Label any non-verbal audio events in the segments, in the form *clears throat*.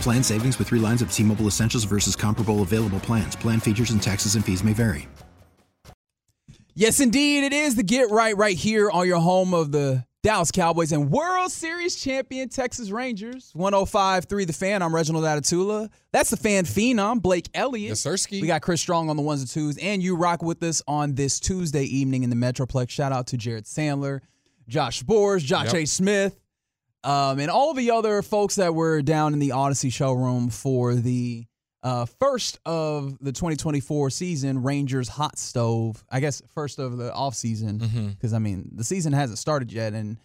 Plan savings with three lines of T Mobile Essentials versus comparable available plans. Plan features and taxes and fees may vary. Yes, indeed, it is the Get Right right here on your home of the Dallas Cowboys and World Series champion Texas Rangers. 105.3 The Fan. I'm Reginald Adetula. That's the fan phenom, Blake Elliott. Yes, Sirski. We got Chris Strong on the ones and twos, and you rock with us on this Tuesday evening in the Metroplex. Shout out to Jared Sandler, Josh Spores, Josh Yep. A. Smith, um, and all the other folks that were down in the Audacy showroom for the uh, first of the 2024 season, Rangers hot stove. I guess first of the off season Mm-hmm. because I mean the season hasn't started yet, and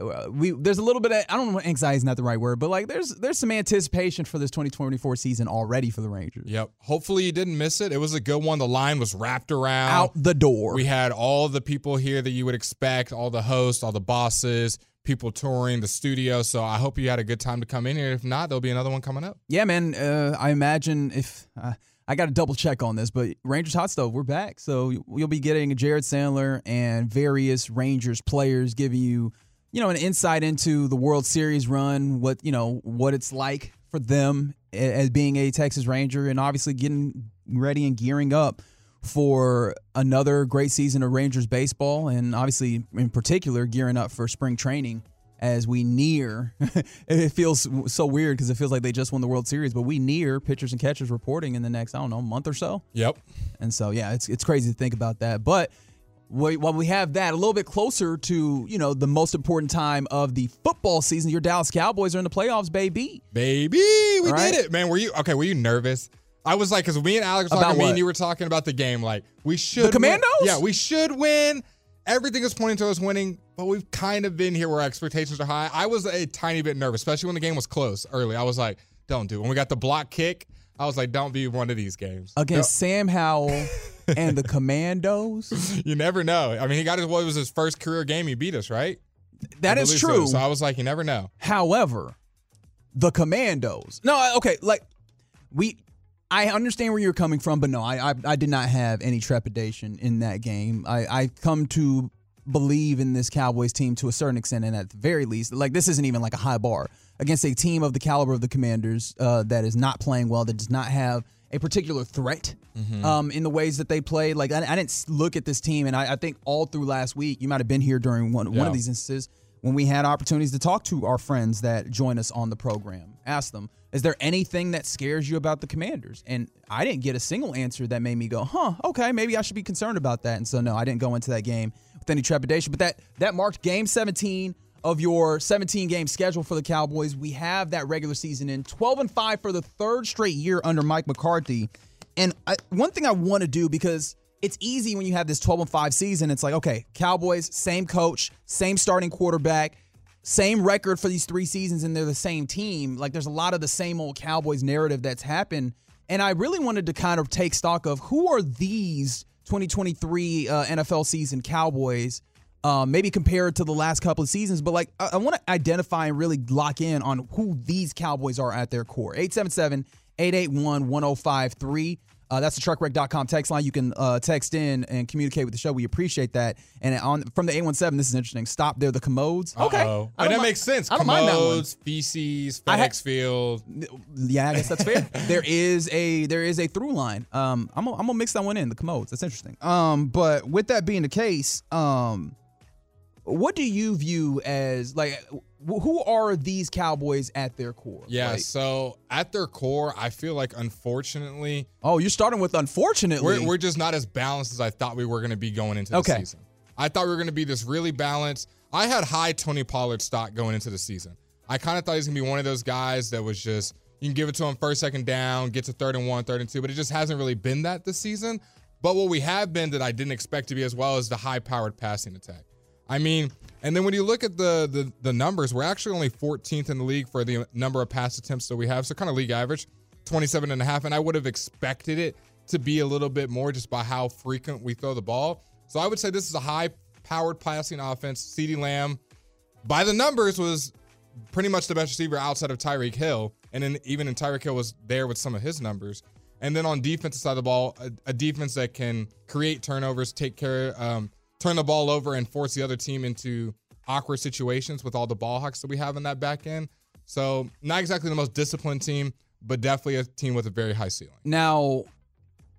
uh, we there's a little bit of I don't know anxiety is not the right word, but like there's there's some anticipation for this 2024 season already for the Rangers. Yep. Hopefully you didn't miss it. It was a good one. The line was wrapped around. Out the door. We had all the people here that you would expect, all the hosts, all the bosses, people touring the studio. So I hope you had a good time to come in here. If not, there'll be another one coming up. Yeah, man. Uh, I imagine if uh, I got to double check on this, but Rangers Hot Stove, we're back. So you'll be getting Jared Sandler and various Rangers players giving you, you know, an insight into the World Series run, what you know, what it's like for them as being a Texas Ranger, and obviously getting ready and gearing up for another great season of Rangers baseball, and obviously in particular gearing up for spring training as we near. *laughs* it feels so weird because it feels like they just won the World Series, but we near pitchers and catchers reporting in the next I don't know month or so. Yep. And so yeah, it's it's crazy to think about that, but. we- While we have that a little bit closer to you know the most important time of the football season, your Dallas Cowboys are in the playoffs, baby. Baby, we right. did it, man. Were you okay? Were you nervous? I was like, because me and Alex were About talking, me what? and you were talking about the game. Like, we should. win. Commandos? Yeah, we should win. Everything is pointing to us winning, but we've kind of been here where expectations are high. I was a tiny bit nervous, especially when the game was close early. I was like, don't do. When we got the block kick, I was like, don't be one of these games. Against Sam Howell *laughs* and the Commandos. You never know. I mean, he got his what was his first career game. He beat us, right? That is believe so. true. So I was like, you never know. However, the Commandos. No, okay, like we I understand where you're coming from, but no, I I, I did not have any trepidation in that game. I I come to believe in this Cowboys team to a certain extent, and at the very least, like this isn't even like a high bar against a team of the caliber of the Commanders uh, that is not playing well, that does not have a particular threat um, in the ways that they play. Like I, I didn't look at this team, and I, I think all through last week, you might have been here during one one of these instances when we had opportunities to talk to our friends that join us on the program. Ask them, is there anything that scares you about the Commanders? And I didn't get a single answer that made me go, huh, okay, maybe I should be concerned about that. And so no, I didn't go into that game with any trepidation. But that that marked game 17 of your 17 game schedule for the Cowboys. We have that regular season in 12 and 5 for the third straight year under Mike McCarthy. And I, one thing I want to do because it's easy when you have this 12 and 5 season. It's like, okay, Cowboys, same coach, same starting quarterback, same record for these three seasons, and they're the same team. Like, there's a lot of the same old Cowboys narrative that's happened. And I really wanted to kind of take stock of who are these 2023 uh, NFL season Cowboys, um, maybe compared to the last couple of seasons. But like, I, I want to identify and really lock in on who these Cowboys are at their core. 877 881 1053. Uh, that's the truckwreck.com text line. You can uh, text in and communicate with the show. We appreciate that. And on from the 817, this is interesting. Stop there, the commodes. Okay. Uh-oh. I And that mi- makes sense. I don't mind that one. Commodes, feces, I had- FedEx Field. Yeah, I guess that's fair. *laughs* there is a there is a through line. Um, I'm gonna, I'm gonna mix that one in the commodes. That's interesting. Um, but with that being the case, um, what do you view as like who are these Cowboys at their core? Yeah, Like, so at their core, I feel like unfortunately oh, you're starting with unfortunately. we're, we're just not as balanced as I thought we were going to be going into the Okay. season. I thought we were going to be this really balanced. I had high Tony Pollard stock going into the season. I kind of thought he was going to be one of those guys that was just you can give it to him first, second down, get to third and one, third and two, but it just hasn't really been that this season. But what we have been that I didn't expect to be as well is the high-powered passing attack. I mean, and then when you look at the, the the numbers, we're actually only 14th in the league for the number of pass attempts that we have. So kind of league average, 27 and a half. And I would have expected it to be a little bit more just by how frequent we throw the ball. So I would say this is a high powered passing offense. CeeDee Lamb, by the numbers, was pretty much the best receiver outside of Tyreek Hill. And then even in Tyreek Hill was there with some of his numbers. And then on defensive side of the ball, a, a defense that can create turnovers, take care, um, turn the ball over, and force the other team into awkward situations with all the ball hawks that we have in that back end. So not exactly the most disciplined team, but definitely a team with a very high ceiling. Now,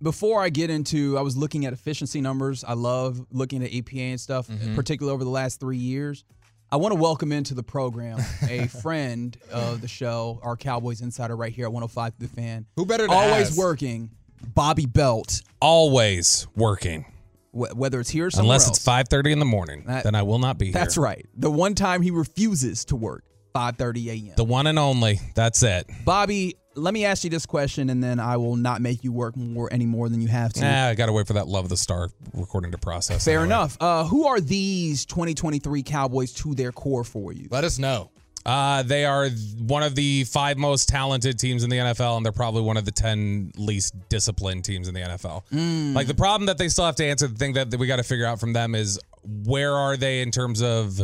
before I get into, I was looking at efficiency numbers. I love looking at EPA and stuff, Mm-hmm. particularly over the last three years. I want to welcome into the program a *laughs* friend of the show, our Cowboys insider right here at 105 The Fan. Who better to Always ask? working, Bobby Belt, Always working. Wh- whether it's here or somewhere Unless else. it's 5:30 in the morning, That- then I will not be here. That's right. The one time he refuses to work, 5:30 a.m. The one and only. That's it. Bobby, let me ask you this question, and then I will not make you work more any more than you have to. Nah, I got to wait for that Love of the Star recording to process. Fair anyway. enough. Uh, who are these 2023 Cowboys to their core for you? Let us know. Uh, they are one of the five most talented teams in the NFL, and they're probably one of the 10 least disciplined teams in the NFL. Like the problem that they still have to answer, the thing that, that we got to figure out from them is where are they in terms of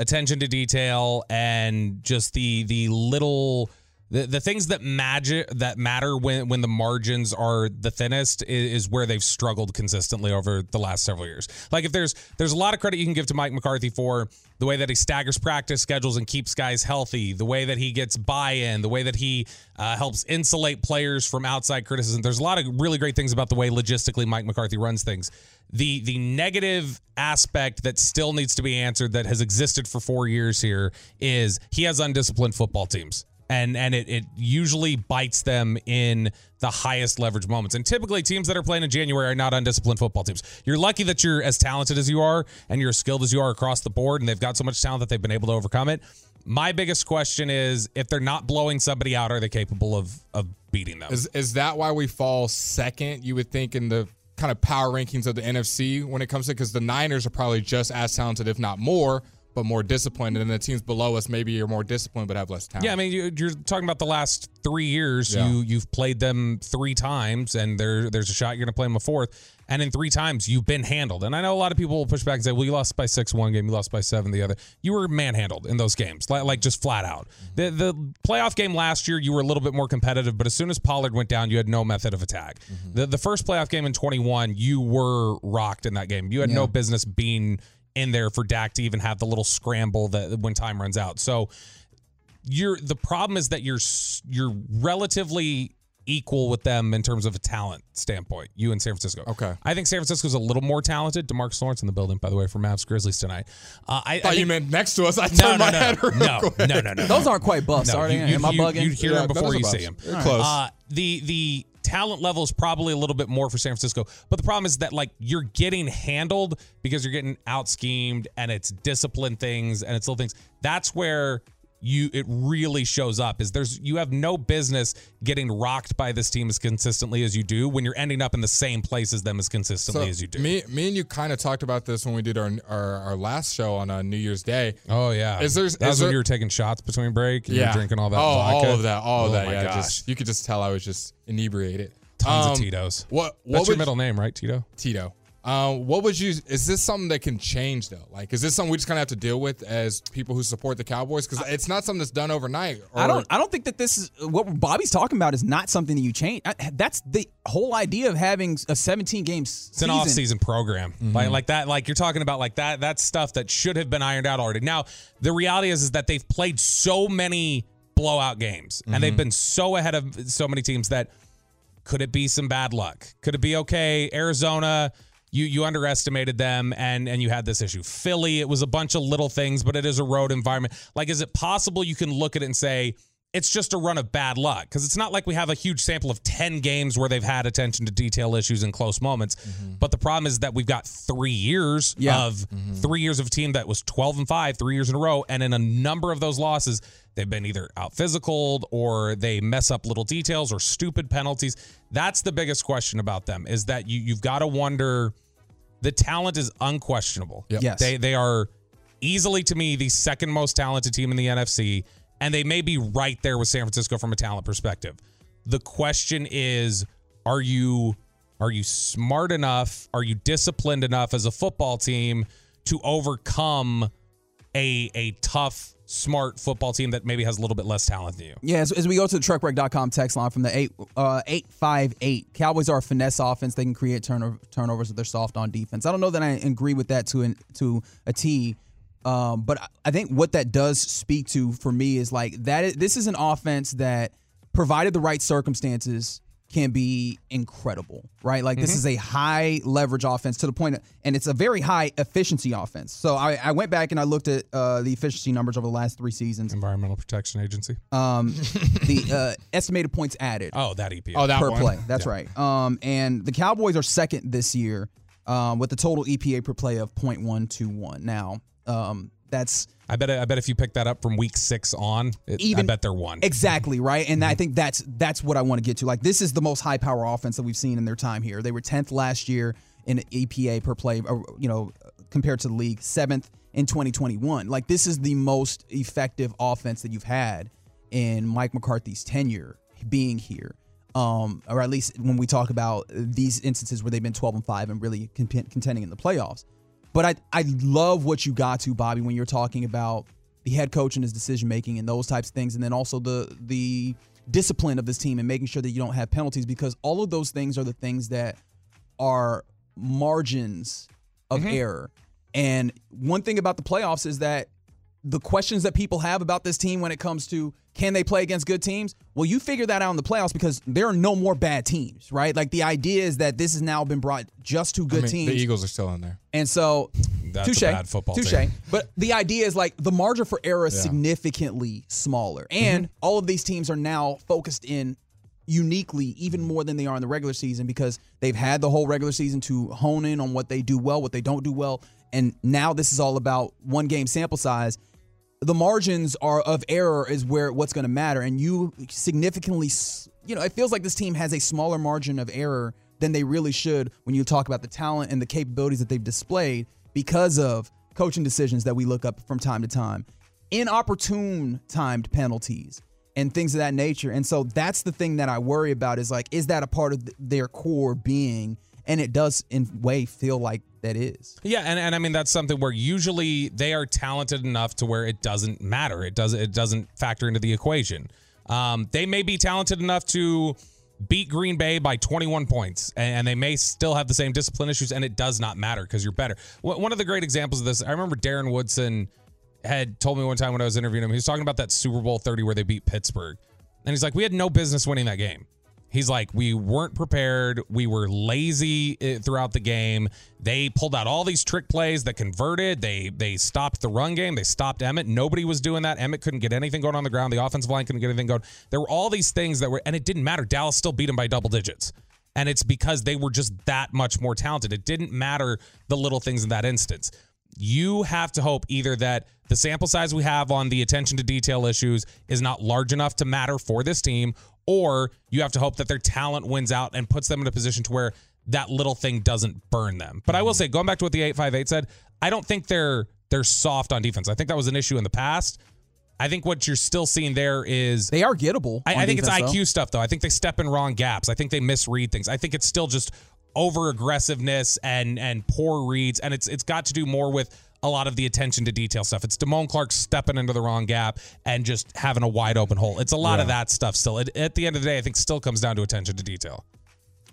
attention to detail and just the the little the, the things that magic that matter when when the margins are the thinnest is, is where they've struggled consistently over the last several years. Like if there's there's a lot of credit you can give to Mike McCarthy for the way that he staggers practice schedules and keeps guys healthy, the way that he gets buy-in, the way that he uh, helps insulate players from outside criticism. There's a lot of really great things about the way logistically Mike McCarthy runs things. The the negative aspect that still needs to be answered that has existed for four years here is he has undisciplined football teams and and it, it usually bites them in the highest leverage moments. And typically, teams that are playing in January are not undisciplined football teams. You're lucky that you're as talented as you are and you're as skilled as you are across the board, and they've got so much talent that they've been able to overcome it. My biggest question is if they're not blowing somebody out, are they capable of of beating them? Is is that why we fall second? You would think in the kind of power rankings of the NFC when it comes to because the Niners are probably just as talented, if not more, but more disciplined, and then the teams below us maybe are more disciplined but have less talent. Yeah, I mean, you, you're talking about the last three years. Yeah. You you've played them three times, and there there's a shot you're going to play them a fourth. And in three times, you've been handled. And I know a lot of people will push back and say, "Well, you lost by six one game, you lost by seven the other." You were manhandled in those games, like, like just flat out. The the playoff game last year, you were a little bit more competitive, but as soon as Pollard went down, you had no method of attack. Mm-hmm. The the first playoff game in 21, you were rocked in that game. You had no business being in there for Dak to even have the little scramble that when time runs out. So you're the problem is that you're you're relatively equal with them in terms of a talent standpoint. You and San Francisco. Okay. I think San Francisco's a little more talented. DeMarcus Lawrence in the building, by the way, for Mavs Grizzlies tonight. Uh, I, I thought you think- meant next to us. I no, turned no, my no, head real no, quick. no, no, no, Those aren't quite buffs, No, are they? you, Am I bugging? You'd hear Yeah, them before you buffs. see them. They're close. Uh, the the talent level is probably a little bit more for San Francisco, but the problem is that like you're getting handled because you're getting out schemed and it's discipline things and it's little things. That's where you it really shows up is there's you have no business getting rocked by this team as consistently as you do when you're ending up in the same place as them as consistently as you do. Me, me and you kind of talked about this when we did our our, our last show on uh, New Year's Day. oh yeah, Is there- that is was when you were taking shots between break. Were drinking all that. Oh, vodka. all of that, all of Oh that. my yeah, just you could just tell I was just inebriated. tons Um, of Tito's. What? What That's your middle name, right, Tito? Tito. Um, what would you? Is this something that can change though? Like, is this something we just kind of have to deal with as people who support the Cowboys? Because it's not something that's done overnight. Or, I don't. I don't think that this is what Bobby's talking about. Is not something that you change. I, that's the whole idea of having a 17 game It's season. an off-season program, Mm-hmm. like like that. Like you're talking about, like that. That's stuff that should have been ironed out already. Now the reality is, is that they've played so many blowout games, and Mm-hmm. they've been so ahead of so many teams that could it be some bad luck? Could it be okay? Arizona you you underestimated them and and you had this issue. Philly, it was a bunch of little things, but it is a road environment. Like, is it possible you can look at it and say it's just a run of bad luck? Because it's not like we have a huge sample of ten games where they've had attention to detail issues in close moments. Mm-hmm. But the problem is that we've got three years Yeah. of mm-hmm. three years of a team that was twelve and five, three years in a row, and in a number of those losses. They've been either out physicaled or they mess up little details or stupid penalties. That's the biggest question about them is that you you've got to wonder the talent is unquestionable. Yep. Yes. They they are easily to me the second most talented team in the NFC and they may be right there with San Francisco from a talent perspective. The question is are you are you smart enough? Are you disciplined enough as a football team to overcome a a tough smart football team that maybe has a little bit less talent than you? Yeah, as, as we go to the truckbreak.com text line from the eight uh, eight five eight, Cowboys are a finesse offense. They can create turnover, turnovers if they're soft on defense. I don't know that I agree with that to an, to a T, um, but I think what that does speak to for me is like that. Is, this is an offense that, provided the right circumstances, can be incredible, right? Like this is a high leverage offense to the point, and it's a very high efficiency offense. So I, I went back and I looked at uh, the efficiency numbers over the last three seasons. Environmental Protection Agency. Um, *laughs* the uh, estimated points added Oh, that EPA. Oh, that per one. play. That's right. Um, and the Cowboys are second this year um, with the total EPA per play of .121. Now, um, that's I bet I bet if you pick that up from week six on, it, I bet they're one. exactly right. And I think that's that's what I want to get to. Like this is the most high power offense that we've seen in their time here. They were 10th last year in EPA per play, uh, you know, compared to the league, seventh in 2021. Like this is the most effective offense that you've had in Mike McCarthy's tenure being here. Um, or at least when we talk about these instances where they've been 12 and 5 and really contending in the playoffs. But I I love what you got to Bobby when you're talking about the head coach and his decision making and those types of things, and then also the the discipline of this team and making sure that you don't have penalties because all of those things are the things that are margins of mm-hmm. error. And one thing about the playoffs is that the questions that people have about this team when it comes to can they play against good teams? Well, you figure that out in the playoffs because there are no more bad teams, right? Like the idea is that this has now been brought just to good I mean, teams. The Eagles are still in there. And so, That's a touche, bad football touche. team. But the idea is like the margin for error is Yeah. significantly smaller, and Mm-hmm. all of these teams are now focused in uniquely even more than they are in the regular season because they've had the whole regular season to hone in on what they do well, what they don't do well, and now this is all about one game sample size. The margins are of error is where what's going to matter, and you significantly, you know, it feels like this team has a smaller margin of error than they really should when you talk about the talent and the capabilities that they've displayed because of coaching decisions that we look up from time to time, inopportune timed penalties and things of that nature. And so that's the thing that I worry about is like, is that a part of their core being? And it does, in way, feel like that is. Yeah, and, and I mean that's something where usually they are talented enough to where it doesn't matter. It does it doesn't factor into the equation. Um, they may be talented enough to beat Green Bay by 21 points, and, they may still have the same discipline issues, and it does not matter because you're better. One of the great examples of this, I remember Darren Woodson had told me one time when I was interviewing him, he was talking about that Super Bowl 30 where they beat Pittsburgh, and he's like, we had no business winning that game. He's like, we weren't prepared. We were lazy eh, throughout the game. They pulled out all these trick plays that converted. They they stopped the run game. They stopped Emmett. Nobody was doing that. Emmett couldn't get anything going on the ground. The offensive line couldn't get anything going. There were all these things that were, and it didn't matter. Dallas still beat them by double digits. And it's because they were just that much more talented. It didn't matter the little things in that instance you have to hope either that the sample size we have on the attention to detail issues is not large enough to matter for this team, or you have to hope that their talent wins out and puts them in a position to where that little thing doesn't burn them. But I will mm-hmm. say, going back to what the 858 said, I don't think they're they're soft on defense. I think that was an issue in the past. I think what you're still seeing there is They are gettable. I, I think it's defense, IQ though. stuff though. I think they step in wrong gaps. I think they misread things. I think it's still just over aggressiveness and and poor reads, and it's it's got to do more with a lot of the attention to detail stuff. It's Damone Clark stepping into the wrong gap and just having a wide open hole. It's a lot of that stuff still. It, at the end of the day, I think still comes down to attention to detail.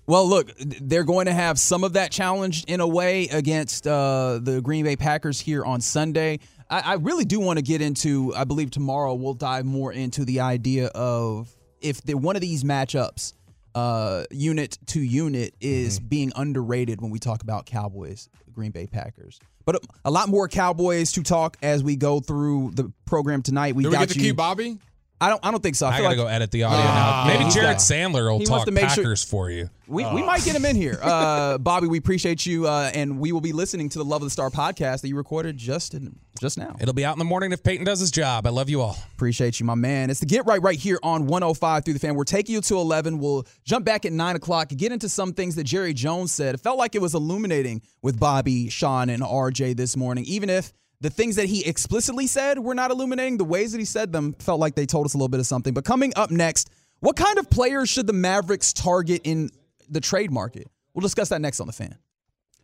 Well, look, they're going to have some of that challenged in a way against uh, the Green Bay Packers here on Sunday. I, I really do want to get into. I believe tomorrow we'll dive more into the idea of if they're one of these matchups uh, unit to unit is being underrated when we talk about Cowboys, Green Bay Packers. But a, a lot more Cowboys to talk as we go through the program tonight. We Do we got get to you. keep Bobby? I don't. I don't think so. I, I feel gotta like go edit the audio Ah. now. Maybe He's Jared got- Sandler will talk to make sure- Packers for you. We, we might get him in here. *laughs* Uh, Bobby, we appreciate you, uh, and we will be listening to the Love of the Star podcast that you recorded just in, just now. It'll be out in the morning if Peyton does his job. I love you all. Appreciate you, my man. It's the Get Right right here on 105 through the fan. We're taking you to 11. We'll jump back at 9 o'clock, get into some things that Jerry Jones said. It felt like it was illuminating with Bobby, Sean, and RJ this morning, even if the things that he explicitly said were not illuminating, the ways that he said them felt like they told us a little bit of something. But coming up next, what kind of players should the Mavericks target in the trade market? We'll discuss that next on the fan.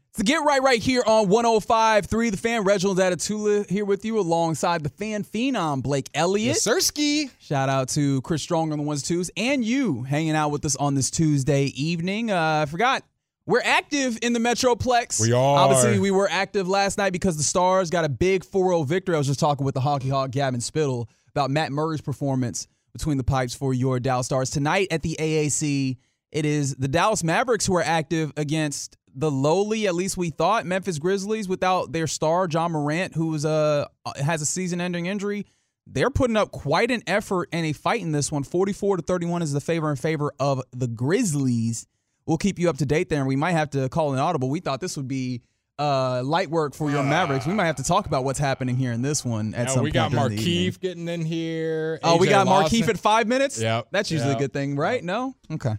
It's the Get Right right here on 105.3 The Fan. Reginald Adetula here with you alongside the fan phenom, Blake Elliott. Sirski. Shout out to Chris Strong on the ones twos and you hanging out with us on this Tuesday evening. Uh, I forgot we're active in the Metroplex. We are. Obviously, we were active last night because the Stars got a big 4-0 victory. I was just talking with the hockey hawk Gavin Spittle about Matt Murray's performance between the pipes for your Dallas Stars tonight at the AAC. It is the Dallas Mavericks who are active against the lowly, at least we thought, Memphis Grizzlies without their star Ja Morant, who is uh has a season-ending injury. They're putting up quite an effort and a fight in this one. 44 to 31 is the favor in favor of the Grizzlies. We'll keep you up to date there, and we might have to call an audible. We thought this would be uh, light work for your Mavericks. We might have to talk about what's happening here in this one at some we point. got the evening. Markieff getting in here. Oh, we got. Markieff at five minutes. Yep, that's usually yep. a good thing, right? No, okay.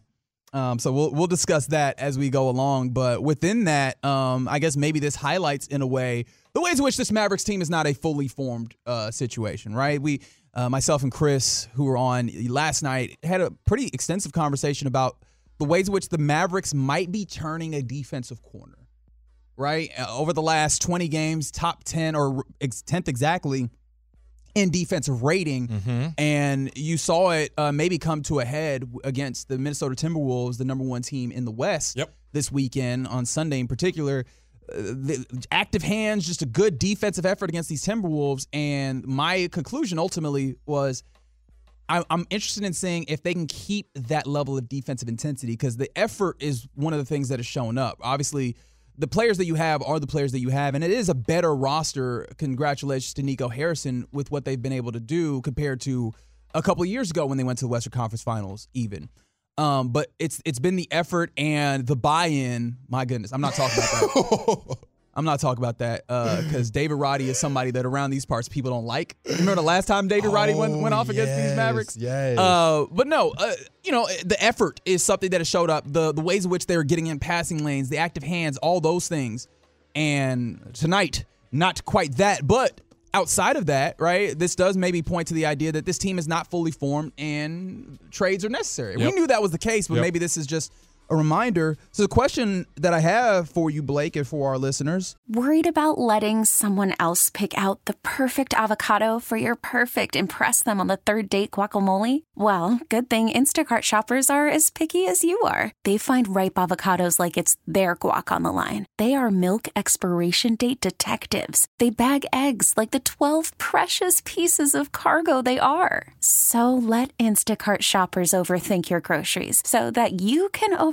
Um, so we'll we'll discuss that as we go along. But within that, um, I guess maybe this highlights in a way the ways in which this Mavericks team is not a fully formed uh, situation, right? We, uh, myself and Chris, who were on last night, had a pretty extensive conversation about the ways in which the Mavericks might be turning a defensive corner, right? Uh, over the last 20 games, top 10 or 10th exactly in defensive rating. Mm-hmm. And you saw it uh, maybe come to a head against the Minnesota Timberwolves, the number one team in the West Yep. this weekend on Sunday in particular. Uh, the active hands, just a good defensive effort against these Timberwolves. And my conclusion ultimately was I'm interested in seeing if they can keep that level of defensive intensity because the effort is one of the things that is showing up. Obviously, the players that you have are the players that you have, and it is a better roster. Congratulations to Nico Harrison with what they've been able to do compared to a couple years ago when they went to the Western Conference Finals, even. Um, but it's it's been the effort and the buy-in. My goodness, I'm not talking about that. *laughs* I'm not talking about that because David Roddy is somebody that around these parts people don't like. Remember the last time David Roddy went, went off against these Mavericks? yes. Uh, but no, uh, you know the effort is something that has showed up. The the ways in which they're getting in passing lanes, the active hands, all those things. And tonight, not quite that, but outside of that, right? This does maybe point to the idea that this team is not fully formed and trades are necessary. We knew that was the case, but Yep. maybe this is just a reminder. So the question that I have for you, Blake, and for our listeners, Worried about letting someone else pick out the perfect avocado for your perfect impress them on the third date guacamole? Well, good thing Instacart shoppers are as picky as you are. They find ripe avocados like it's their guac on the line. They are milk expiration date detectives. They bag eggs like the 12 precious pieces of cargo they are. So let Instacart shoppers overthink your groceries so that you can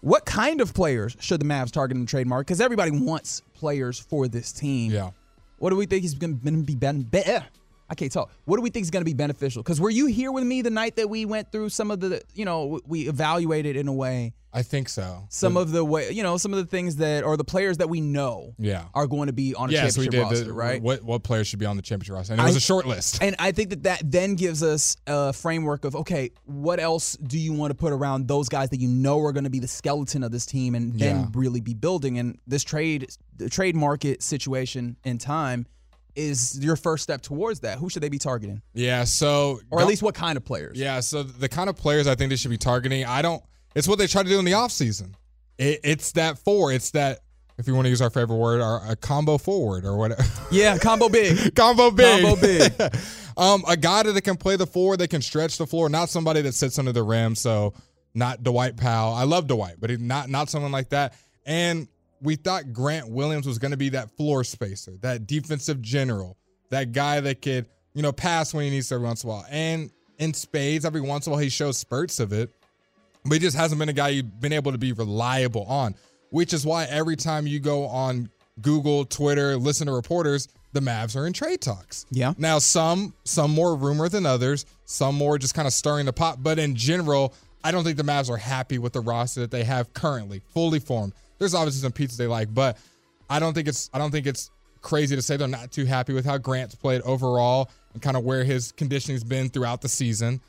What kind of players should the Mavs target in the trademark? Because everybody wants players for this team. Yeah. What do we think is going to be ben, be, eh, I can't talk. What do we think is going to be beneficial? Because were you here with me the night that we went through some of the, you know, we evaluated in a way I think so. some of the way, you know, some of the things that or the players that we know Yeah. are going to be on a Yes, championship roster, the, right? What what players should be on the championship roster? And it was I- a short list. And I think that that then gives us a framework of okay, what else do you want to put around those guys that you know are going to be the skeleton of this team, and then Yeah. really be building. And this trade, the trade market situation in time, is your first step towards that. Who should they be targeting, Yeah. So or at least what kind of players? Yeah, so the kind of players I think they should be targeting, I don't. It's what they try to do in the offseason. It, it's that four. It's that if you want to use our favorite word, our a combo forward or whatever. *laughs* yeah, *laughs* combo big. combo big. Combo *laughs* big. um, a guy that can play the floor, that can stretch the floor, not somebody that sits under the rim. So not Dwight Powell. I love Dwight, but not not someone like that. And we thought Grant Williams was going to be that floor spacer, that defensive general, that guy that could you know pass when he needs to every once in a while. And in spades, every once in a while he shows spurts of it, but he just hasn't been a guy you've been able to be reliable on. Which is why every time you go on Google, Twitter, listen to reporters, the Mavs are in trade talks. Yeah. Now some some more rumor than others, some more just kind of stirring the pot. But in general, I don't think the Mavs are happy with the roster that they have currently, fully formed. There's obviously some pieces they like, but I don't think it's I don't think it's crazy to say they're not too happy with how Grant's played overall and kind of where his conditioning's been throughout the season.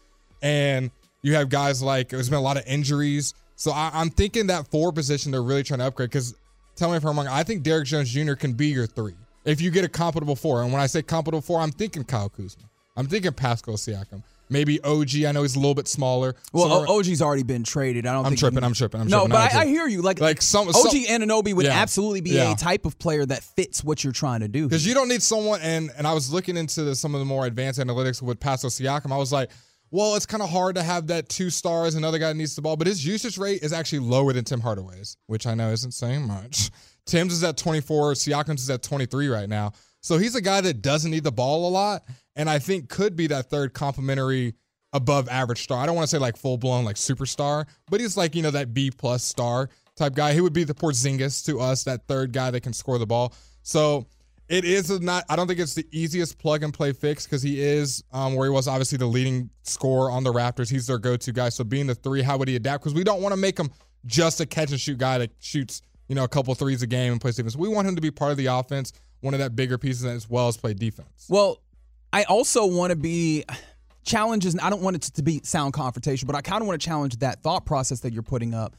And you have guys like there's been a lot of injuries. So I, I'm thinking that four position they're really trying to upgrade because tell me if I'm wrong. I think Derrick Jones Jr. can be your three if you get a compatible four. And when I say compatible four, I'm thinking Kyle Kuzma. I'm thinking Pascal Siakam. Maybe OG. I know he's a little bit smaller. Well, So- OG's already been traded. I don't. I'm tripping, I'm tripping, I'm no, tripping, but I'm I, I hear you. Like, Like some- OG some- Anunoby would Yeah. absolutely be Yeah. a type of player that fits what you're trying to do. Because you don't need someone, and and I was looking into the, some of the more advanced analytics with Pascal Siakam. I was like, well, it's kind of hard to have that two stars, another guy needs the ball, but his usage rate is actually lower than Tim Hardaway's, which I know isn't saying much. Tim's is at 24, Siakam's is at 23 right now. So he's a guy that doesn't need the ball a lot, and I think could be that third complementary above average star. I don't want to say like full blown like superstar, but he's like, you know, that B plus star type guy. He would be the Porzingis to us, that third guy that can score the ball. So it is not I don't think it's the easiest plug and play fix because he is um, where he was obviously the leading scorer on the Raptors. He's their go-to guy. So being the three, how would he adapt? Because we don't want to make him just a catch and shoot guy that shoots, you know, a couple threes a game and plays defense. We want him to be part of the offense, one of that bigger pieces as well as play defense. Well, I also want to be challenges. I don't want it to be sound confrontation, but I kind of want to challenge that thought process that you're putting up.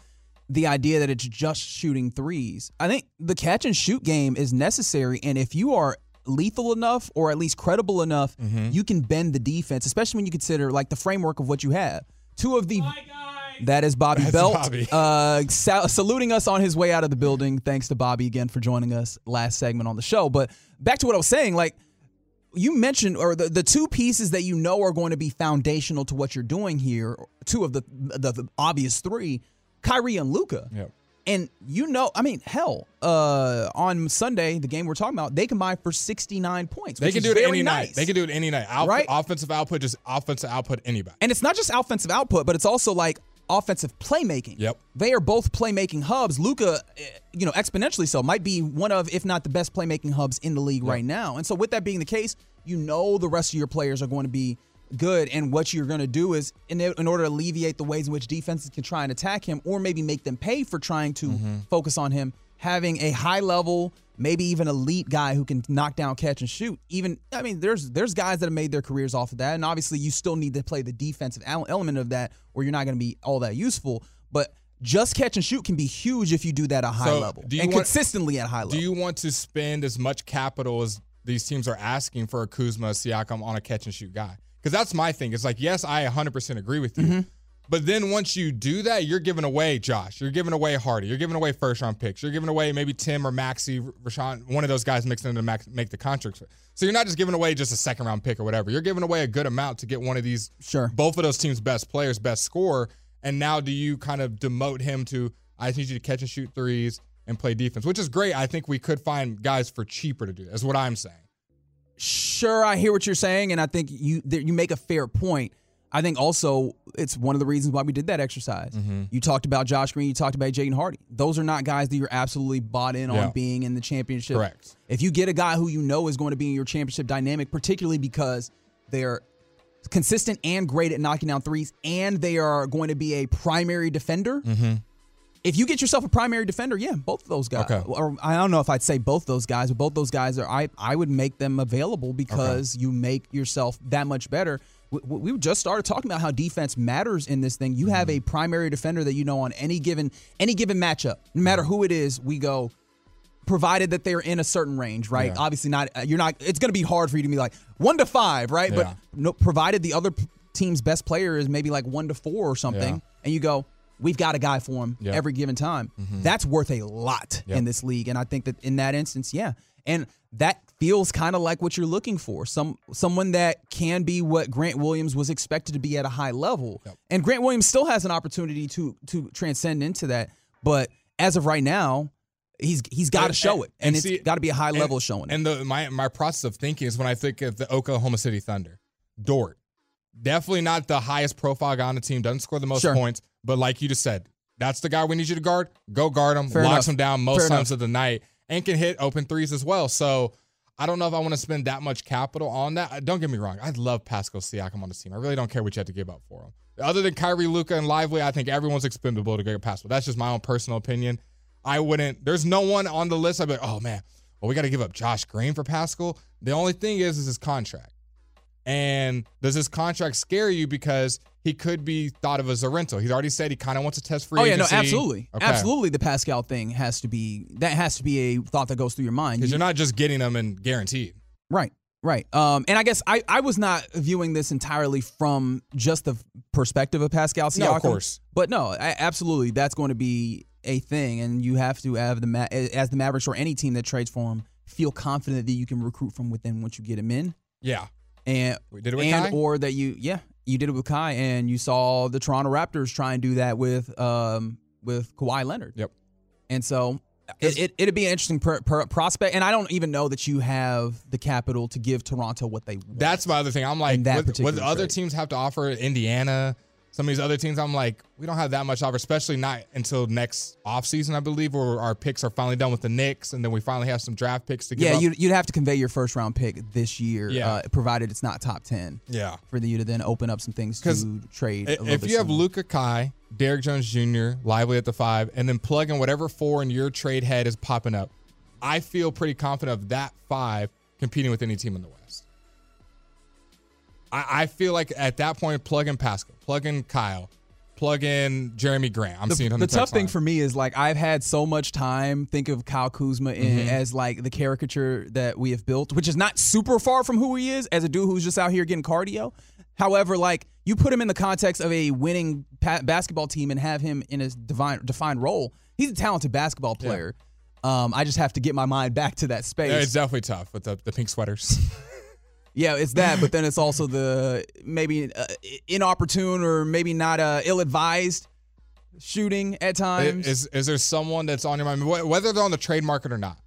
The idea that it's just shooting threes. I think the catch and shoot game is necessary, and if you are lethal enough or at least credible enough, you can bend the defense, especially when you consider like the framework of what you have. Two of the that is Bobby That's Belt Bobby. Uh, sal- saluting us on his way out of the building. Thanks to Bobby again for joining us last segment on the show. But back to what I was saying, like you mentioned, or the, the two pieces that you know are going to be foundational to what you're doing here, two of the the, the obvious three, Kyrie and Luka. Yep. And you know, I mean, hell, uh, on Sunday, the game we're talking about, they combined for 69 points. They can do it any nice. night. They can do it any night. Out, Right? Offensive output, just offensive output, anybody. And it's not just offensive output, but it's also like offensive playmaking. Yep. They are both playmaking hubs. Luka, eh, you know, exponentially so, might be one of, if not the best playmaking hubs in the league right now. And so, with that being the case, you know the rest of your players are going to be good. And what you're going to do is, in, in order to alleviate the ways in which defenses can try and attack him, or maybe make them pay for trying to mm-hmm. focus on him, having a high level, maybe even elite guy who can knock down, catch, and shoot. Even, I mean, there's there's guys that have made their careers off of that, and obviously you still need to play the defensive element of that, or you're not going to be all that useful. But just catch and shoot can be huge if you do that at a high So, level do you and want- consistently at a high level. Do you want to spend as much capital as these teams are asking for a Kuzma, Siakam on a catch and shoot guy? Because that's my thing. It's like, yes, I 100% agree with you. Mm-hmm. But then once you do that, you're giving away Josh. You're giving away Hardy. You're giving away first round picks. You're giving away maybe Tim or Maxi, Rashawn, one of those guys mixed in to make the contracts. So you're not just giving away just a second round pick or whatever. You're giving away a good amount to get one of these, Sure. both of those teams' best players, best scorer. And now do you kind of demote him to, I just need you to catch and shoot threes and play defense, which is great. I think we could find guys for cheaper to do. That's what I'm saying. sure, I hear what you're saying, and I think you you make a fair point. I think also it's one of the reasons why we did that exercise. Mm-hmm. You talked about Josh Green, you talked about Jaden Hardy. Those are not guys that you're absolutely bought in Yeah. on being in the championship. Correct. If you get a guy who you know is going to be in your championship dynamic, particularly because they're consistent and great at knocking down threes, and they are going to be a primary defender. If you get yourself a primary defender, yeah, both of those guys. Okay. Or I don't know if I'd say both those guys, but both those guys are. I I would make them available because you make yourself that much better. We, we just started talking about how defense matters in this thing. You have a primary defender that you know on any given any given matchup, no matter who it is. We go provided that they're in a certain range, right? Yeah. Obviously, not uh, you're not. It's going to be hard for you to be like one to five, right? Yeah. But no, provided the other team's best player is maybe like one to four or something, Yeah. and you go, we've got a guy for him every given time. That's worth a lot in this league, and I think that in that instance, yeah, and that feels kind of like what you're looking for. Some someone that can be what Grant Williams was expected to be at a high level, and Grant Williams still has an opportunity to to transcend into that, but as of right now. He's he's got to show it, and, and it's see- got to be a high and- level showing it. And the my my process of thinking is when I think of the Oklahoma City Thunder, Dort, definitely not the highest profile guy on the team, doesn't score the most Sure. points, but like you just said, that's the guy we need you to guard. Go guard him, Fair locks enough. him down most Fair times enough. of the night, and can hit open threes as well. So. I don't know if I want to spend that much capital on that. Uh, don't get me wrong. I love Pascal Siakam on the team. I really don't care what you have to give up for him. Other than Kyrie, Luka, and Lively, I think everyone's expendable to get Pascal. That's just my own personal opinion. I wouldn't. There's no one on the list. I'd be like, oh man, well we got to give up Josh Green for Pascal. The only thing is, is his contract. And does his contract scare you because he could be thought of as a rental? He's already said he kind of wants to test free. Oh yeah, no, absolutely, Okay. absolutely. The Pascal thing has to be that has to be a thought that goes through your mind. Because You- you're not just getting them and guaranteed. Right. Right. Um, and I guess I, I was not viewing this entirely from just the perspective of Pascal Siakam. No, of course. But no, I, absolutely, that's going to be a thing, and you have to have the Ma- as the Mavericks or any team that trades for him feel confident that you can recruit from within once you get him in, Yeah. And We did it with and Kai? or that you yeah you did it with Kai, and you saw the Toronto Raptors try and do that with um with Kawhi Leonard. Yep. And so it, it, it'd be an interesting per, per prospect. And I don't even know that you have the capital to give Toronto what they want. That's my other thing. I'm like, what, what other trade. teams have to offer, Indiana, some of these other teams, I'm like, we don't have that much offer, especially not until next offseason, I believe, where our picks are finally done with the Knicks, and then we finally have some draft picks to give yeah, up. you'd, you'd have to convey your first round pick this year, Yeah. uh, provided it's not top 10, yeah. for you to then open up some things to trade. a I- little If you have sooner. Luka Kai, Derrick Jones Jr., Lively at the five, and then plug in whatever four in your trade head is popping up, I feel pretty confident of that five competing with any team in the West. I, I feel like at that point, plug in Pascal, plug in Kyle, plug in Jerami Grant. I'm the, seeing on the the, tough text thing for me is like I've had so much time think of Kyle Kuzma in, Mm-hmm. as like the caricature that we have built, which is not super far from who he is as a dude who's just out here getting cardio. However, like you put him in the context of a winning pa- basketball team and have him in a divine, defined role. He's a talented basketball player. Um, I just have to get my mind back to that space. Yeah, it's definitely tough with the, the pink sweaters. *laughs* Yeah, it's that, but then it's also the maybe uh, inopportune or maybe not uh, ill-advised shooting at times. Is is there someone that's on your mind, whether they're on the trade market or not?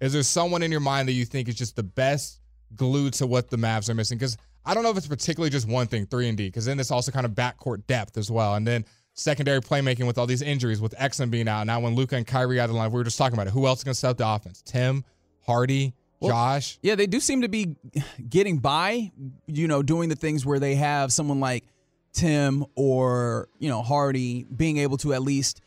Is there someone in your mind that you think is just the best glue to what the Mavs are missing? Because I don't know if it's particularly just one thing, three and D, because then it's also kind of backcourt depth as well, and then secondary playmaking with all these injuries, with Exum being out. Now when Luka and Kyrie out of the line, we were just talking about it. Who else is going to set up the offense? Tim, Hardy, Josh. Yeah, they do seem to be getting by, you know, doing the things where they have someone like Tim or, you know, Hardy being able to at least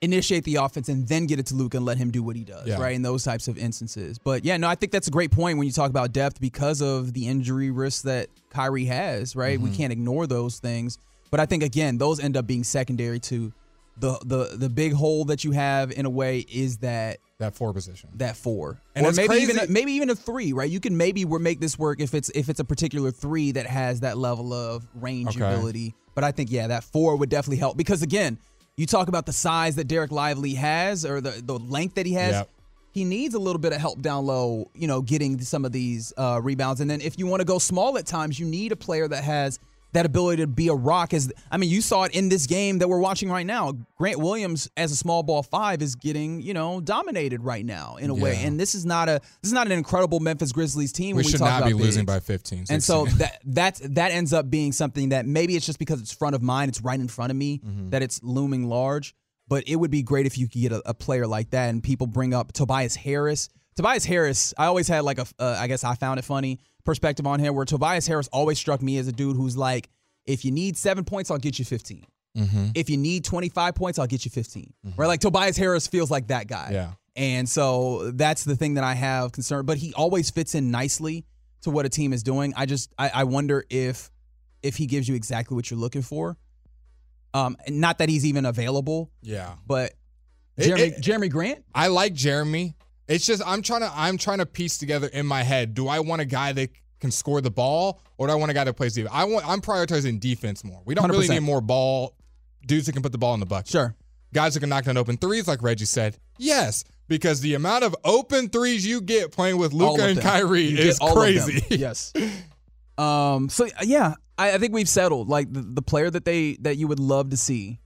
initiate the offense and then get it to Luke and let him do what he does, Yeah. right? In those types of instances. But yeah, no, I think that's a great point when you talk about depth because of the injury risks that Kyrie has, right? Mm-hmm. We can't ignore those things. But I think again, those end up being secondary to the the the big hole that you have in a way is that That four position. that four, And maybe even a, maybe even a three, right? You can maybe we make this work if it's if it's a particular three that has that level of range Okay. ability. But I think yeah, that four would definitely help because again, you talk about the size that Dereck Lively has or the the length that he has. Yep. He needs a little bit of help down low, you know, getting some of these uh, rebounds. And then if you want to go small at times, you need a player that has that ability to be a rock. As I mean, you saw it in this game that we're watching right now. Grant Williams, as a small ball five, is getting you know dominated right now in a way. And this is not a this is not an incredible Memphis Grizzlies team. We when should not be losing by 15. And so 16. that that's that ends up being something that maybe it's just because it's front of mind, it's right in front of me Mm-hmm. that it's looming large. But it would be great if you could get a, a player like that. And people bring up Tobias Harris. Tobias Harris, I always had like a, uh, I guess I found it funny perspective on him where Tobias Harris always struck me as a dude who's like, if you need seven points, I'll get you 15. Mm-hmm. If you need 25 points, I'll get you 15. Right? Like Tobias Harris feels like that guy. Yeah. And so that's the thing that I have concern. But he always fits in nicely to what a team is doing. I just I, I wonder if if he gives you exactly what you're looking for. Um, not that he's even available, yeah. but It- it- Jerami Grant. I like Jeremy. It's just I'm trying to I'm trying to piece together in my head. Do I want a guy that can score the ball, or do I want a guy that plays defense? I want I'm prioritizing defense more. We don't really 100%. need more ball dudes that can put the ball in the bucket. Sure. Guys that can knock down open threes, like Reggie said. Yes, because the amount of open threes you get playing with Luka and them. Kyrie You is all of them. crazy. *laughs* Yes. Um. So yeah, I, I think we've settled. Like the, the player that they that you would love to see,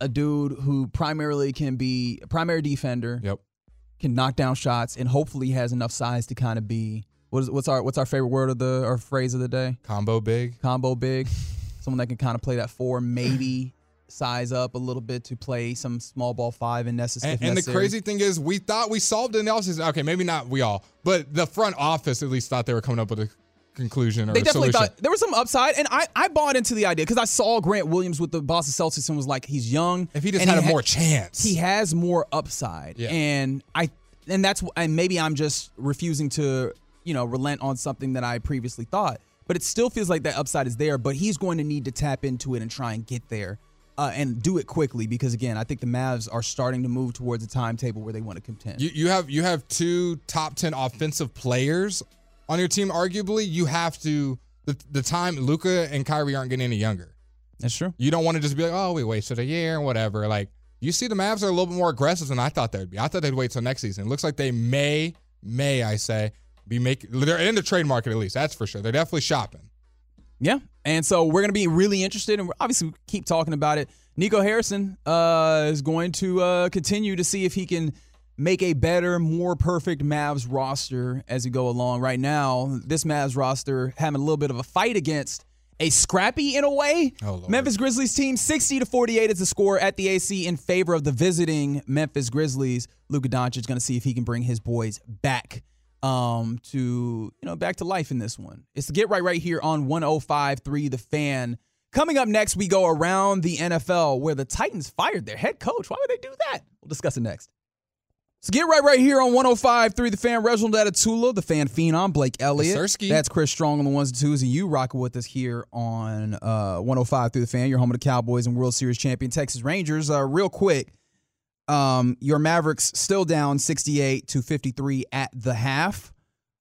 a dude who primarily can be a primary defender, Yep. Can knock down shots, and hopefully has enough size to kind of be what is what's our what's our favorite word of the or phrase of the day? Combo big. Combo big. *laughs* Someone that can kind of play that four, maybe *clears throat* size up a little bit to play some small ball five and necessary. And, and the crazy thing is, we thought we solved it in the offseason. Okay, maybe not we all, but the front office at least thought they were coming up with a conclusion or they definitely solution. thought there was some upside, and I, I bought into the idea because I saw Grant Williams with the Boston Celtics and was like, he's young. if he just had a ha- more chance. he has more upside, Yeah. and I and that's and maybe I'm just refusing to you know relent on something that I previously thought, but it still feels like that upside is there. But he's going to need to tap into it and try and get there. Uh, and do it quickly because again, I think the Mavs are starting to move towards a timetable where they want to contend. You, you have you have two top ten offensive players on your team. Arguably, you have to the the time Luka and Kyrie aren't getting any younger. That's true. You don't want to just be like, oh, we wasted a year and whatever. Like you see, the Mavs are a little bit more aggressive than I thought they'd be. I thought they'd wait till next season. It looks like they may, may I say, be making. They're in the trade market at least. That's for sure. They're definitely shopping. Yeah. And so we're going to be really interested, and we're obviously keep talking about it. Nico Harrison uh, is going to uh, continue to see if he can make a better, more perfect Mavs roster as we go along. Right now, this Mavs roster having a little bit of a fight against a scrappy in a way. Oh, Memphis Grizzlies team 60 to 48 is the score at the AC in favor of the visiting Memphis Grizzlies. Luka Doncic is going to see if he can bring his boys back um to you know back to life in this one. It's the get right right here on 105.3 The Fan. Coming up next, we go around the NFL where the Titans fired their head coach. Why would they do that? We'll discuss it next. So get right right here on 105.3 The Fan. Reginald Adetula, the fan phenom, Blake Elliott. Sirski. That's Chris Strong on the ones and twos, and you rocking with us here on uh, 105 through the fan. You're home of the Cowboys and World Series champion Texas Rangers. Uh, real quick, um, your Mavericks still down 68 to 53 at the half.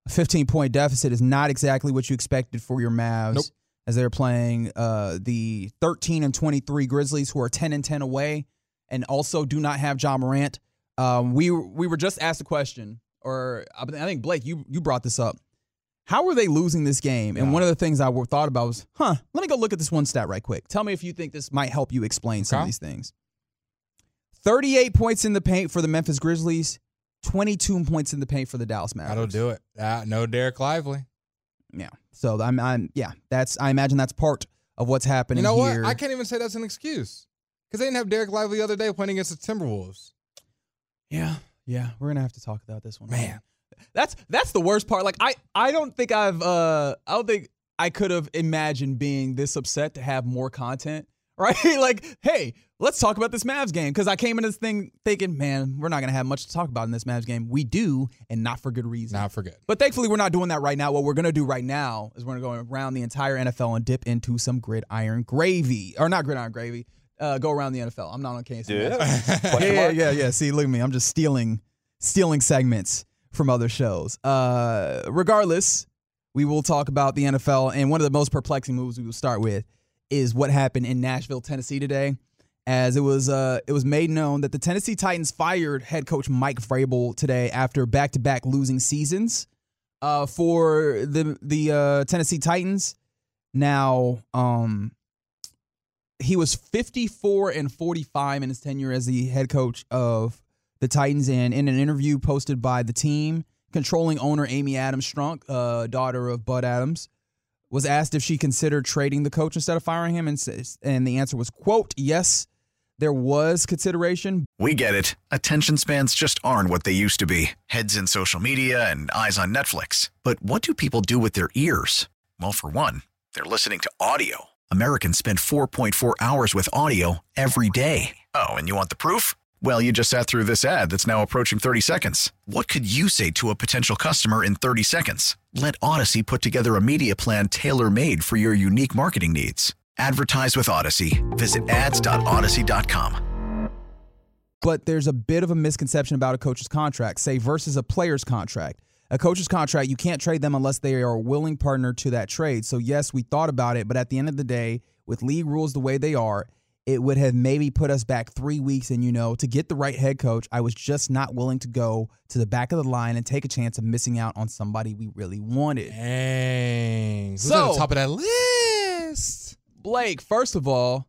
A 15 point deficit is not exactly what you expected for your Mavs. Nope. As they're playing uh, the 13 and 23 Grizzlies, who are 10 and 10 away, and also do not have Ja Morant. Um, we we were just asked a question, or I think Blake, you you brought this up. How were they losing this game? And Yeah. one of the things I thought about was, huh, let me go look at this one stat right quick. Tell me if you think this might help you explain some of these things. 38 points in the paint for the Memphis Grizzlies, 22 points in the paint for the Dallas Mavericks. That'll do it. Uh, no Dereck Lively. Yeah. So I'm, I'm, yeah, that's, I imagine that's part of what's happening You know here. what? I can't even say that's an excuse because they didn't have Dereck Lively the other day playing against the Timberwolves. Yeah, yeah, we're gonna have to talk about this one, Man. That's that's the worst part. Like I, I don't think I've, uh, I don't think I could have imagined being this upset to have more content, *laughs* right? like, hey, let's talk about this Mavs game because I came into this thing thinking, man, we're not gonna have much to talk about in this Mavs game. We do, and not for good reason. Not for good. But thankfully, we're not doing that right now. What we're to do right now is we're to go around the entire NFL and dip into some gridiron gravy. Or not gridiron gravy. Uh, go around the NFL. I'm not on KC. Yeah, *laughs* yeah, yeah, yeah. See, look at me. I'm just stealing stealing segments from other shows. Uh, regardless, we will talk about the NFL. And one of the most perplexing moves we will start with is what happened in Nashville, Tennessee today. As it was, uh, it was made known that the Tennessee Titans fired head coach Mike Vrabel today after back-to-back losing seasons uh, for the the uh, Tennessee Titans. Now, um, he was 54 and 45 in his tenure as the head coach of the Titans. And in an interview posted by the team, controlling owner Amy Adams Strunk, uh, daughter of Bud Adams, was asked if she considered trading the coach instead of firing him, and and the answer was, "quote Yes, there was consideration, We get it. Attention spans just aren't what they used to be heads in social media and eyes on Netflix. But what do people do with their ears? Well, for one, they're listening to audio. Americans spend 4.4 hours with audio every day. Oh, and you want the proof? Well, you just sat through this ad that's now approaching 30 seconds. What could you say to a potential customer in 30 seconds? Let Audacy put together a media plan tailor made for your unique marketing needs. Advertise with Audacy. Visit ads.audacy.com. but there's a bit of a misconception about a coach's contract, say versus a player's contract. A coach's contract, you can't trade them unless they are a willing partner to that trade. So yes, we thought about it, but at the end of the day, with league rules the way they are, it would have maybe put us back three weeks. And you know, to get the right head coach, I was just not willing to go to the back of the line and take a chance of missing out on somebody we really wanted. Dang. Who's So- at the top of that list? Blake, first of all,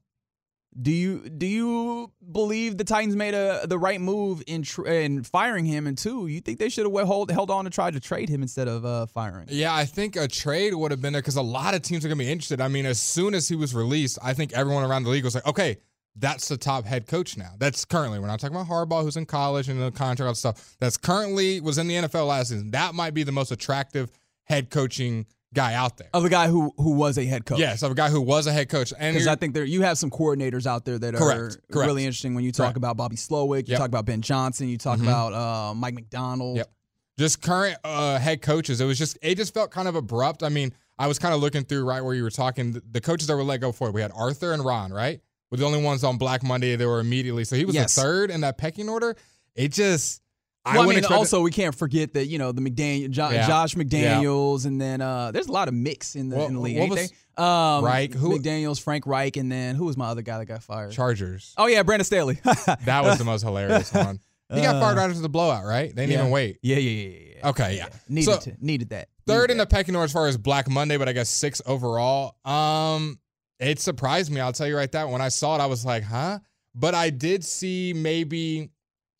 do you do you believe the Titans made a the right move in tr- in firing him? And two, you think they should have hold, held on to try to trade him instead of uh, firing? Yeah, I think a trade would have been there because a lot of teams are going to be interested. I mean, as soon as he was released, I think everyone around the league was like, okay, that's the top head coach now. That's currently, we're not talking about Harbaugh, who's in college and the contract and stuff. That's currently was in the NFL last season. That might be the most attractive head coaching guy out there. Of a guy who who was a head coach. Yes, of a guy who was a head coach. And Because I think there you have some coordinators out there that Correct, are correct. really interesting when you talk Correct. about Bobby Slowik, you Yep. talk about Ben Johnson, you talk Mhm. about uh, Mike Macdonald. Yep. just current uh, head coaches. It was just it just felt kind of abrupt. I mean, I was kind of looking through right where you were talking. The, the coaches that were let go for it, we had Arthur and Ron, right? Were the only ones on Black Monday. They were immediately so he was Yes. the third in that pecking order. It just I Well, I, mean, also we can't forget that you know the McDaniel, jo- Yeah. Josh McDaniels, and then uh, there's a lot of mix in the What- in the league, was-? Um, Reich, who- McDaniels, Frank Reich, and then who was my other guy that got fired? Chargers. oh yeah, Brandon Staley. *laughs* That was the most hilarious *laughs* one. He got fired right after the blowout, right? They didn't Yeah. even wait. Yeah, yeah, yeah, yeah, yeah. Okay, yeah. Needed So- to, needed that. Third Needed in the that. pecking order as far as Black Monday, but I guess six overall. Um, it surprised me. I'll tell you right that when I saw it, I was like, huh? But I did see maybe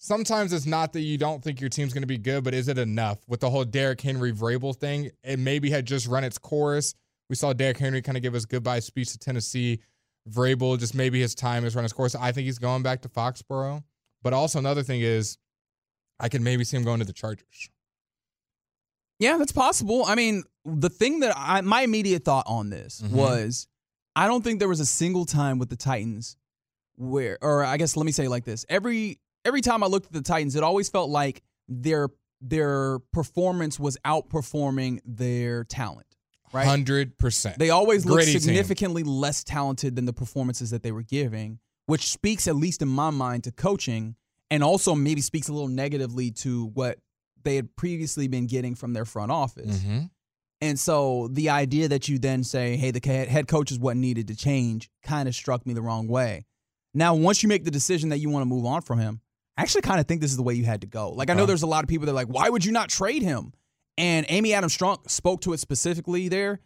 sometimes it's not that you don't think your team's going to be good, but is it enough with the whole Derrick Henry Vrabel thing? It maybe had just run its course. We saw Derrick Henry kind of give his goodbye speech to Tennessee. Vrabel just maybe his time has run its course. I think he's going back to Foxborough. But also another thing is, I could maybe see him going to the Chargers. Yeah, that's possible. I mean, the thing that I my immediate thought on this Mhm. was I don't think there was a single time with the Titans where or I guess let me say it like this. Every every time I looked at the Titans, it always felt like their their performance was outperforming their talent. Right? Hundred percent. They always looked Gritty team. significantly less talented than the performances that they were giving, which speaks, at least in my mind, to coaching and also maybe speaks a little negatively to what they had previously been getting from their front office. Mm-hmm. And so the idea that you then say, hey, the head coach is what needed to change kind of struck me the wrong way. Now, once you make the decision that you want to move on from him, I actually kind of think this is the way you had to go. Like, I know Okay. there's a lot of people that are like, why would you not trade him? And Amy Adams Strunk spoke to it specifically there.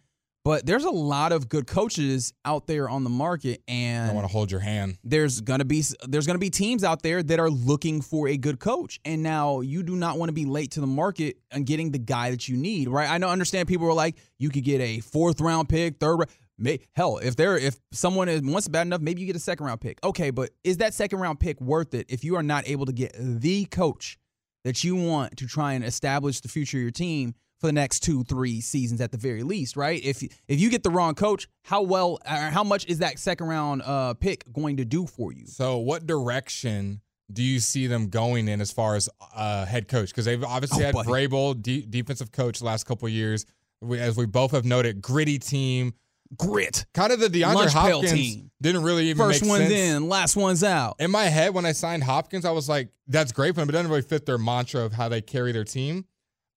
But there's a lot of good coaches out there on the market, and I want to hold your hand. there's gonna be there's gonna be teams out there that are looking for a good coach, and now you do not want to be late to the market and getting the guy that you need, right? I know, understand people are like, you could get a fourth round pick, third round. May, hell, if they're if someone is wants it bad enough, maybe you get a second round pick. Okay, but is that second round pick worth it if you are not able to get the coach that you want to try and establish the future of your team for the next two, three seasons at the very least, right? If if you get the wrong coach, how well or how much is that second round uh, pick going to do for you? So, what direction do you see them going in as far as uh, head coach? Because they've obviously Oh, had buddy. Vrabel, de- defensive coach, last couple of years. We, as we both have noted, gritty team. Grit. Kind of the DeAndre Lunch Hopkins team. didn't really even First make one's sense. in, last one's out. In my head, when I signed Hopkins, I was like, "That's great for them," but it doesn't really fit their mantra of how they carry their team.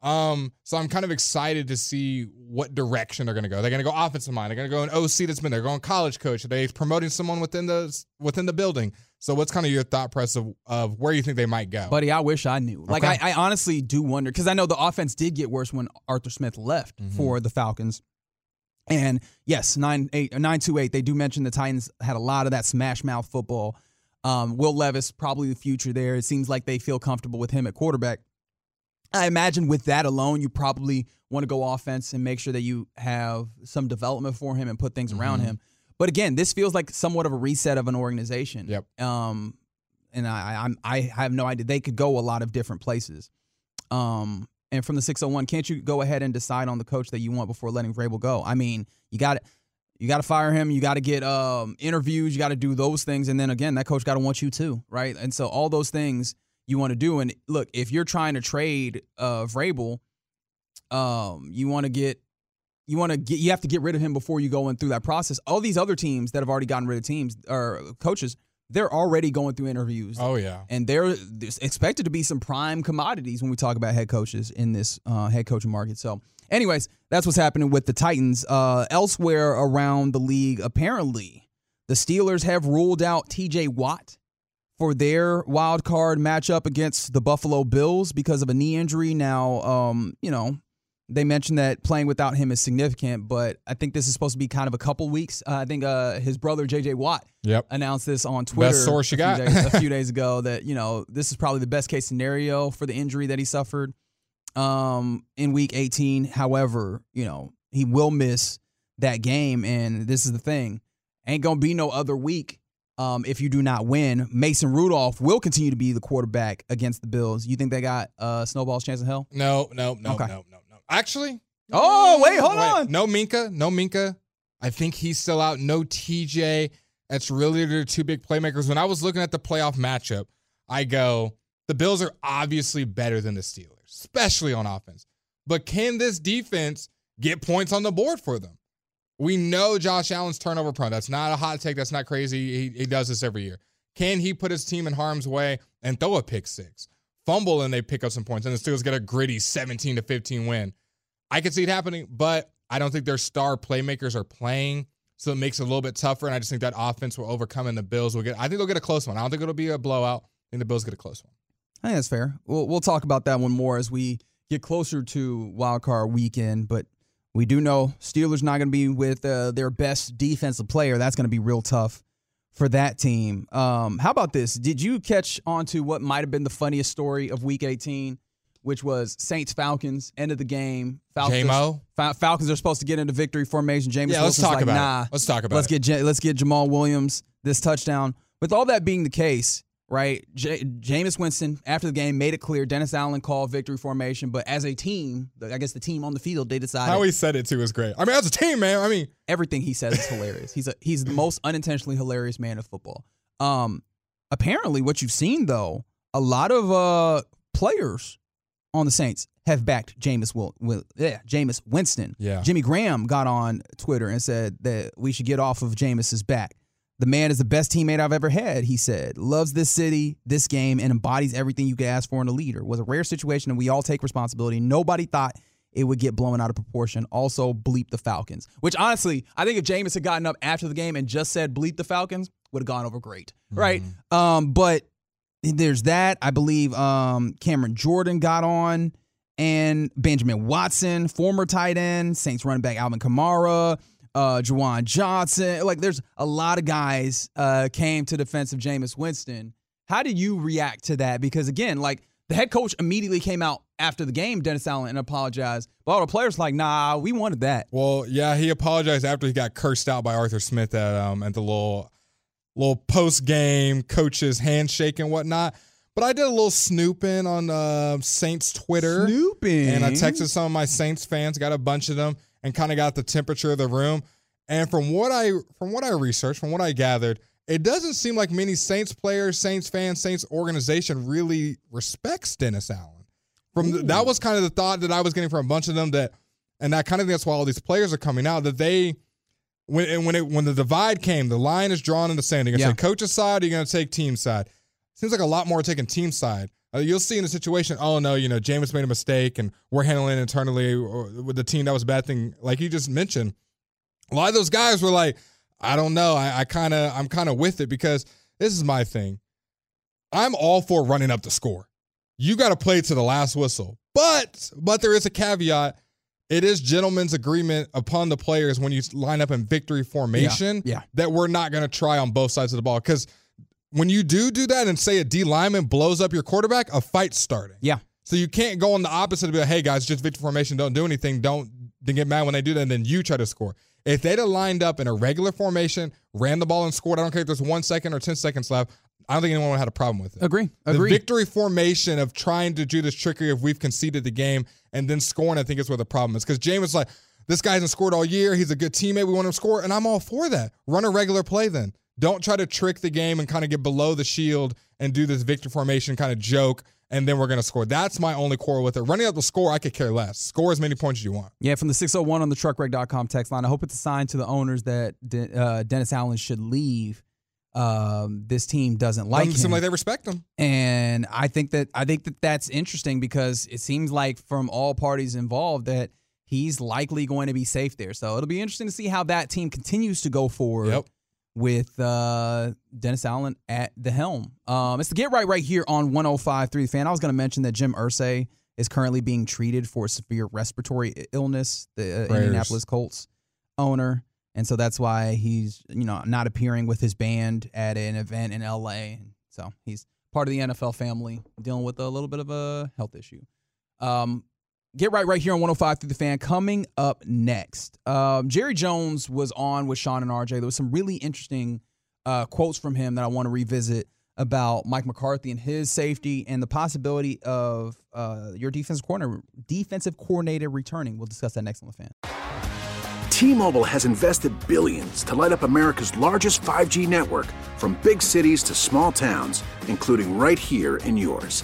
Um, so I'm kind of excited to see what direction they're going to go. They're going to go offensive mind. They're going to go an OC that's been there. Going college coach. Are they promoting someone within the within the building? So what's kind of your thought process of, of where you think they might go? Buddy, I wish I knew. Like, I, I honestly do wonder because I know the offense did get worse when Arthur Smith left Mhm. for the Falcons. And yes, nine eight nine two eight. They do mention the Titans had a lot of that smash mouth football. Um, Will Levis probably the future there. It seems like they feel comfortable with him at quarterback. I imagine with that alone, you probably want to go offense and make sure that you have some development for him and put things around him. But again, this feels like somewhat of a reset of an organization. Yep. Um, and I, I'm I have no idea. They could go a lot of different places. Um, and from the 601, can't you go ahead and decide on the coach that you want before letting Vrabel go? I mean, you got to you got to fire him. You got to get um, interviews. You got to do those things, and then again, that coach got to want you too, right? And so all those things you want to do. And look, if you're trying to trade uh, Vrabel, um, you want to get you want to get you have to get rid of him before you go in through that process. All these other teams that have already gotten rid of teams or coaches, they're already going through interviews. Oh yeah. And there's expected to be some prime commodities when we talk about head coaches in this uh, head coaching market. So, anyways, that's what's happening with the Titans. Uh, elsewhere around the league, apparently, the Steelers have ruled out T.J. Watt for their wild card matchup against the Buffalo Bills because of a knee injury. Now, um, you know, they mentioned that playing without him is significant, but I think this is supposed to be kind of a couple weeks. Uh, I think uh, his brother J.J. Watt Yep. announced this on Twitter source you a, few got. days, a few *laughs* days ago that you know this is probably the best case scenario for the injury that he suffered um, in Week 18. However, you know he will miss that game, and this is the thing: ain't gonna be no other week um, if you do not win. Mason Rudolph will continue to be the quarterback against the Bills. You think they got uh, snowball's chance in hell? No, no, no, Okay. no, no, no. Actually. Oh, wait, hold on. No Minkah. No Minkah. I think he's still out. No TJ. That's really their two big playmakers. When I was looking at the playoff matchup, I go, the Bills are obviously better than the Steelers, especially on offense. But can this defense get points on the board for them? We know Josh Allen's turnover prone. That's not a hot take. That's not crazy. He, he does this every year. Can he put his team in harm's way and throw a pick six, fumble, and they pick up some points, and the Steelers get a gritty 17 to 15 win? I could see it happening, but I don't think their star playmakers are playing, so it makes it a little bit tougher. And I just think that offense will overcome, and the Bills will get. I think they'll get a close one. I don't think it'll be a blowout. I think the Bills get a close one. I think that's fair. We'll we'll talk about that one more as we get closer to wild card weekend. But we do know Steelers not going to be with uh, their best defensive player. That's going to be real tough for that team. Um, how about this? Did you catch on to what might have been the funniest story of Week 18, which was Saints Falcons end of the game? Falcons J-Mo? Falcons are supposed to get into victory formation. James Yeah, let's talk like, about it. Let's talk about let's it. get let's get Jamaal Williams this touchdown. With all that being the case, right? J- Jameis Winston after the game made it clear Dennis Allen called victory formation, but as a team, I guess the team on the field they decided How he said it too is great. I mean, as a team, man. I mean, everything he says is hilarious. He's a he's the most unintentionally hilarious man of football. Um, apparently, what you've seen though, a lot of uh players on the Saints have backed Jameis Will, Will yeah, Jameis Winston. Yeah. Jimmy Graham got on Twitter and said that we should get off of Jameis's back. The man is the best teammate I've ever had, he said. Loves this city, this game, and embodies everything you could ask for in a leader. Was a rare situation, and we all take responsibility. Nobody thought it would get blown out of proportion. Also, bleep the Falcons. Which honestly, I think if Jameis had gotten up after the game and just said bleep the Falcons, would have gone over great. Right? Um, but there's that. I believe um Cameron Jordan got on and Benjamin Watson, former tight end, Saints running back Alvin Kamara, uh, Juwan Johnson. Like there's a lot of guys uh came to defense of Jameis Winston. How did you react to that? Because again, like the head coach immediately came out after the game, Dennis Allen, and apologized. But all the players like, nah, we wanted that. well, yeah, he apologized after he got cursed out by Arthur Smith at um at the little little post game coaches handshake and whatnot. But I did a little snooping on uh, Saints Twitter. Snooping. And I texted some of my Saints fans, got a bunch of them, and kind of got the temperature of the room. And from what I from what I researched, from what I gathered, it doesn't seem like many Saints players, Saints fans, Saints organization really respects Dennis Allen. From the, that was kind of the thought that I was getting from a bunch of them that, and that kind of that's why all these players are coming out that they. When and when it when the divide came, the line is drawn in the sand. You're gonna Yeah. take coach's side, or you're gonna take team side. Seems like a lot more taking team side. Uh, you'll see in the situation, oh no, you know, Jameis made a mistake and we're handling it internally with the team that was a bad thing. Like you just mentioned, a lot of those guys were like, I don't know. I, I kind of, I'm kind of with it because this is my thing. I'm all for running up the score. You got to play to the last whistle, but but there is a caveat. it is gentlemen's agreement upon the players when you line up in victory formation yeah. that we're not going to try on both sides of the ball. Because when you do do that and say a D lineman blows up your quarterback, a fight's starting. Yeah. So you can't go on the opposite and be like, hey guys, just victory formation, don't do anything, don't, get mad when they do that, and then you try to score. If they'd have lined up in a regular formation, ran the ball and scored, I don't care if there's one second or 10 seconds left, I don't think anyone would have had a problem with it. Agree. The Agree. victory formation of trying to do this trickery if we've conceded the game and then scoring, I think is where the problem is. Because James was like, this guy hasn't scored all year. He's a good teammate. We want him to score. And I'm all for that. Run a regular play then. Don't try to trick the game and kind of get below the shield and do this victory formation kind of joke, and then we're going to score. That's my only quarrel with it. Running up the score, I could care less. Score as many points as you want. Yeah, from the 601 on the truckwreck.com text line. I hope it's a sign to the owners that De- uh, Dennis Allen should leave. Um, this team doesn't like Doesn't him. seem like they respect him. And I think that I think that that's interesting because it seems like from all parties involved that he's likely going to be safe there. So it'll be interesting to see how that team continues to go forward Yep. With uh, Dennis Allen at the helm. Um, it's the get right right here on 105.3 The Fan. I was going to mention that Jim Irsay is currently being treated for severe respiratory illness. The uh, Indianapolis Colts owner. And so that's why he's, you know, not appearing with his band at an event in LA. So he's part of the NFL family dealing with a little bit of a health issue. Um, get right right here on 105 through the fan. Coming up next, um, Jerry Jones was on with Sean and RJ. There was some really interesting uh, quotes from him that I want to revisit about Mike McCarthy and his safety and the possibility of uh, your defensive coordinator defensive coordinator returning. We'll discuss that next on the fan. T-Mobile has invested billions to light up America's largest 5G network from big cities to small towns, including right here in yours.